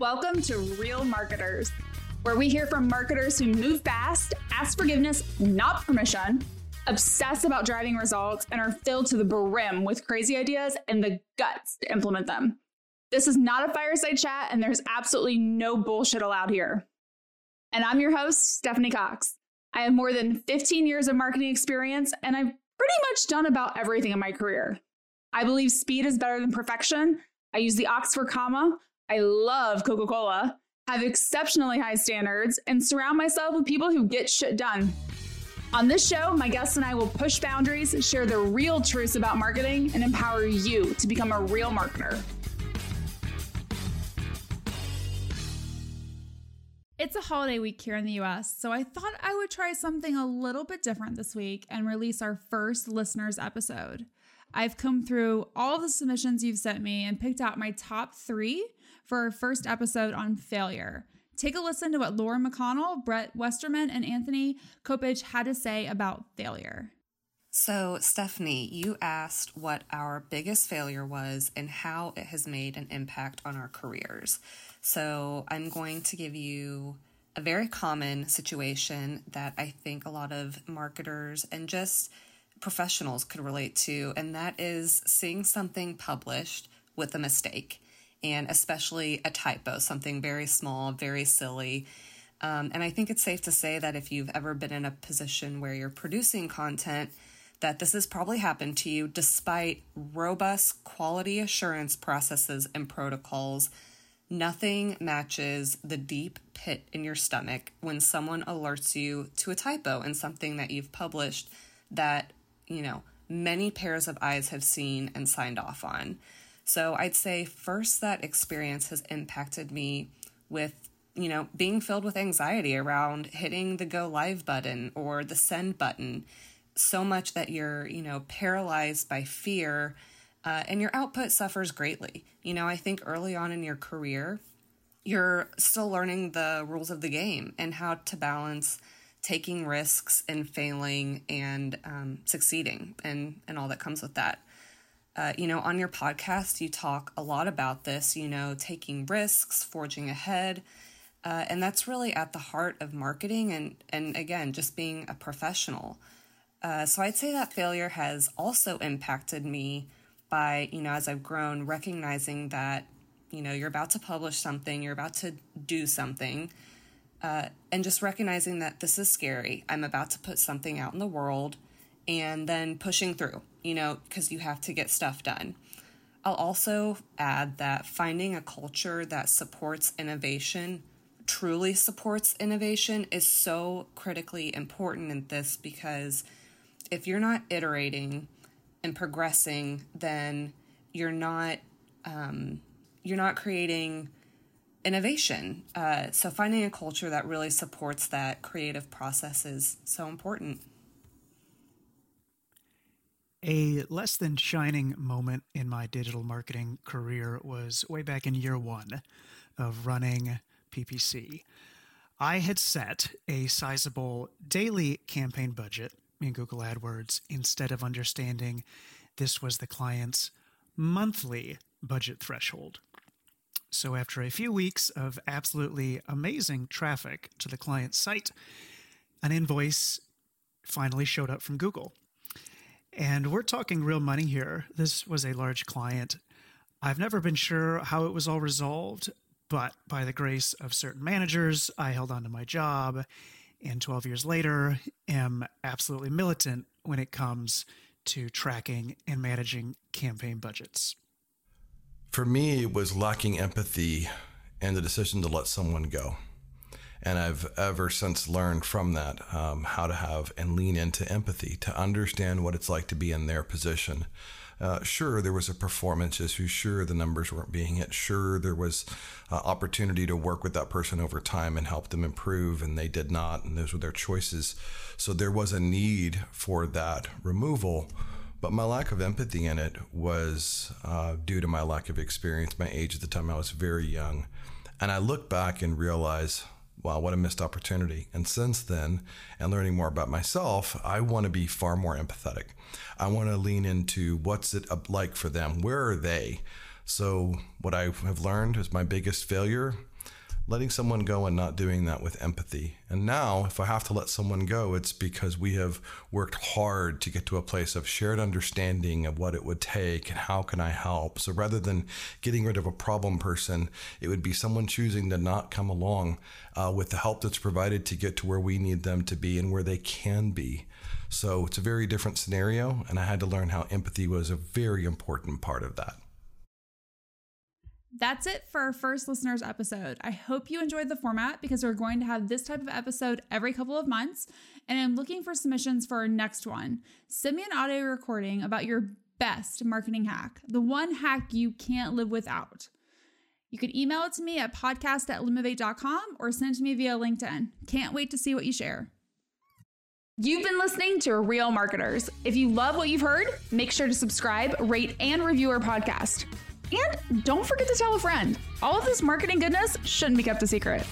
Welcome to Real Marketers, where we hear from marketers who move fast, ask forgiveness, not permission, obsess about driving results, and are filled to the brim with crazy ideas and the guts to implement them. This is not a fireside chat, and there's absolutely no bullshit allowed here. And I'm your host, Stephanie Cox. I have more than 15 years of marketing experience, and I've pretty much done about everything in my career. I believe speed is better than perfection. I use the Oxford comma. I love Coca Cola, have exceptionally high standards, and surround myself with people who get shit done. On this show, my guests and I will push boundaries, share the real truths about marketing, and empower you to become a real marketer. It's a holiday week here in the US, so I thought I would try something a little bit different this week and release our first listeners episode. I've come through all the submissions you've sent me and picked out my top three for our first episode on failure. Take a listen to what Laura McConnell, Brett Westerman, and Anthony Kopich had to say about failure. So, Stephanie, you asked what our biggest failure was and how it has made an impact on our careers. So, I'm going to give you a very common situation that I think a lot of marketers and just professionals could relate to, and that is seeing something published with a mistake and especially a typo, something very small, very silly. Um, and I think it's safe to say that if you've ever been in a position where you're producing content, that this has probably happened to you despite robust quality assurance processes and protocols. Nothing matches the deep pit in your stomach when someone alerts you to a typo in something that you've published that, you know, many pairs of eyes have seen and signed off on. So I'd say first that experience has impacted me with, you know, being filled with anxiety around hitting the go live button or the send button so much that you're, you know, paralyzed by fear uh, and your output suffers greatly. You know, I think early on in your career, you're still learning the rules of the game and how to balance taking risks and failing and um, succeeding and, and all that comes with that. Uh, you know, on your podcast, you talk a lot about this, you know, taking risks, forging ahead. Uh, and that's really at the heart of marketing and, and again, just being a professional. Uh, so I'd say that failure has also impacted me by, you know, as I've grown, recognizing that, you know, you're about to publish something, you're about to do something, uh, and just recognizing that this is scary. I'm about to put something out in the world and then pushing through you know, because you have to get stuff done. I'll also add that finding a culture that supports innovation, truly supports innovation, is so critically important in this because if you're not iterating and progressing, then you're not um, you're not creating innovation. Uh, so finding a culture that really supports that creative process is so important. A less than shining moment in my digital marketing career was way back in year one of running PPC. I had set a sizable daily campaign budget in Google AdWords instead of understanding this was the client's monthly budget threshold. So, after a few weeks of absolutely amazing traffic to the client's site, an invoice finally showed up from Google. And we're talking real money here. This was a large client. I've never been sure how it was all resolved, but by the grace of certain managers, I held on to my job. And 12 years later, am absolutely militant when it comes to tracking and managing campaign budgets. For me, it was lacking empathy and the decision to let someone go. And I've ever since learned from that um, how to have and lean into empathy to understand what it's like to be in their position. Uh, sure, there was a performance issue. Sure, the numbers weren't being hit. Sure, there was uh, opportunity to work with that person over time and help them improve, and they did not, and those were their choices. So there was a need for that removal. But my lack of empathy in it was uh, due to my lack of experience, my age at the time. I was very young. And I look back and realize wow, what a missed opportunity. And since then, and learning more about myself, I want to be far more empathetic. I want to lean into what's it like for them? Where are they? So, what I have learned is my biggest failure letting someone go and not doing that with empathy. And now, if I have to let someone go, it's because we have worked hard to get to a place of shared understanding of what it would take and how can I help. So rather than getting rid of a problem person, it would be someone choosing to not come along uh, with the help that's provided to get to where we need them to be and where they can be. So it's a very different scenario, and I had to learn how empathy was a very important part of that. That's it for our first listeners episode. I hope you enjoyed the format because we're going to have this type of episode every couple of months, and I'm looking for submissions for our next one. Send me an audio recording about your best marketing hack, the one hack you can't live without. You can email it to me at podcast at limivate.com or send it to me via LinkedIn. Can't wait to see what you share. You've been listening to Real Marketers. If you love what you've heard, make sure to subscribe, rate, and review our podcast. And don't forget to tell a friend. All of this marketing goodness shouldn't be kept a secret.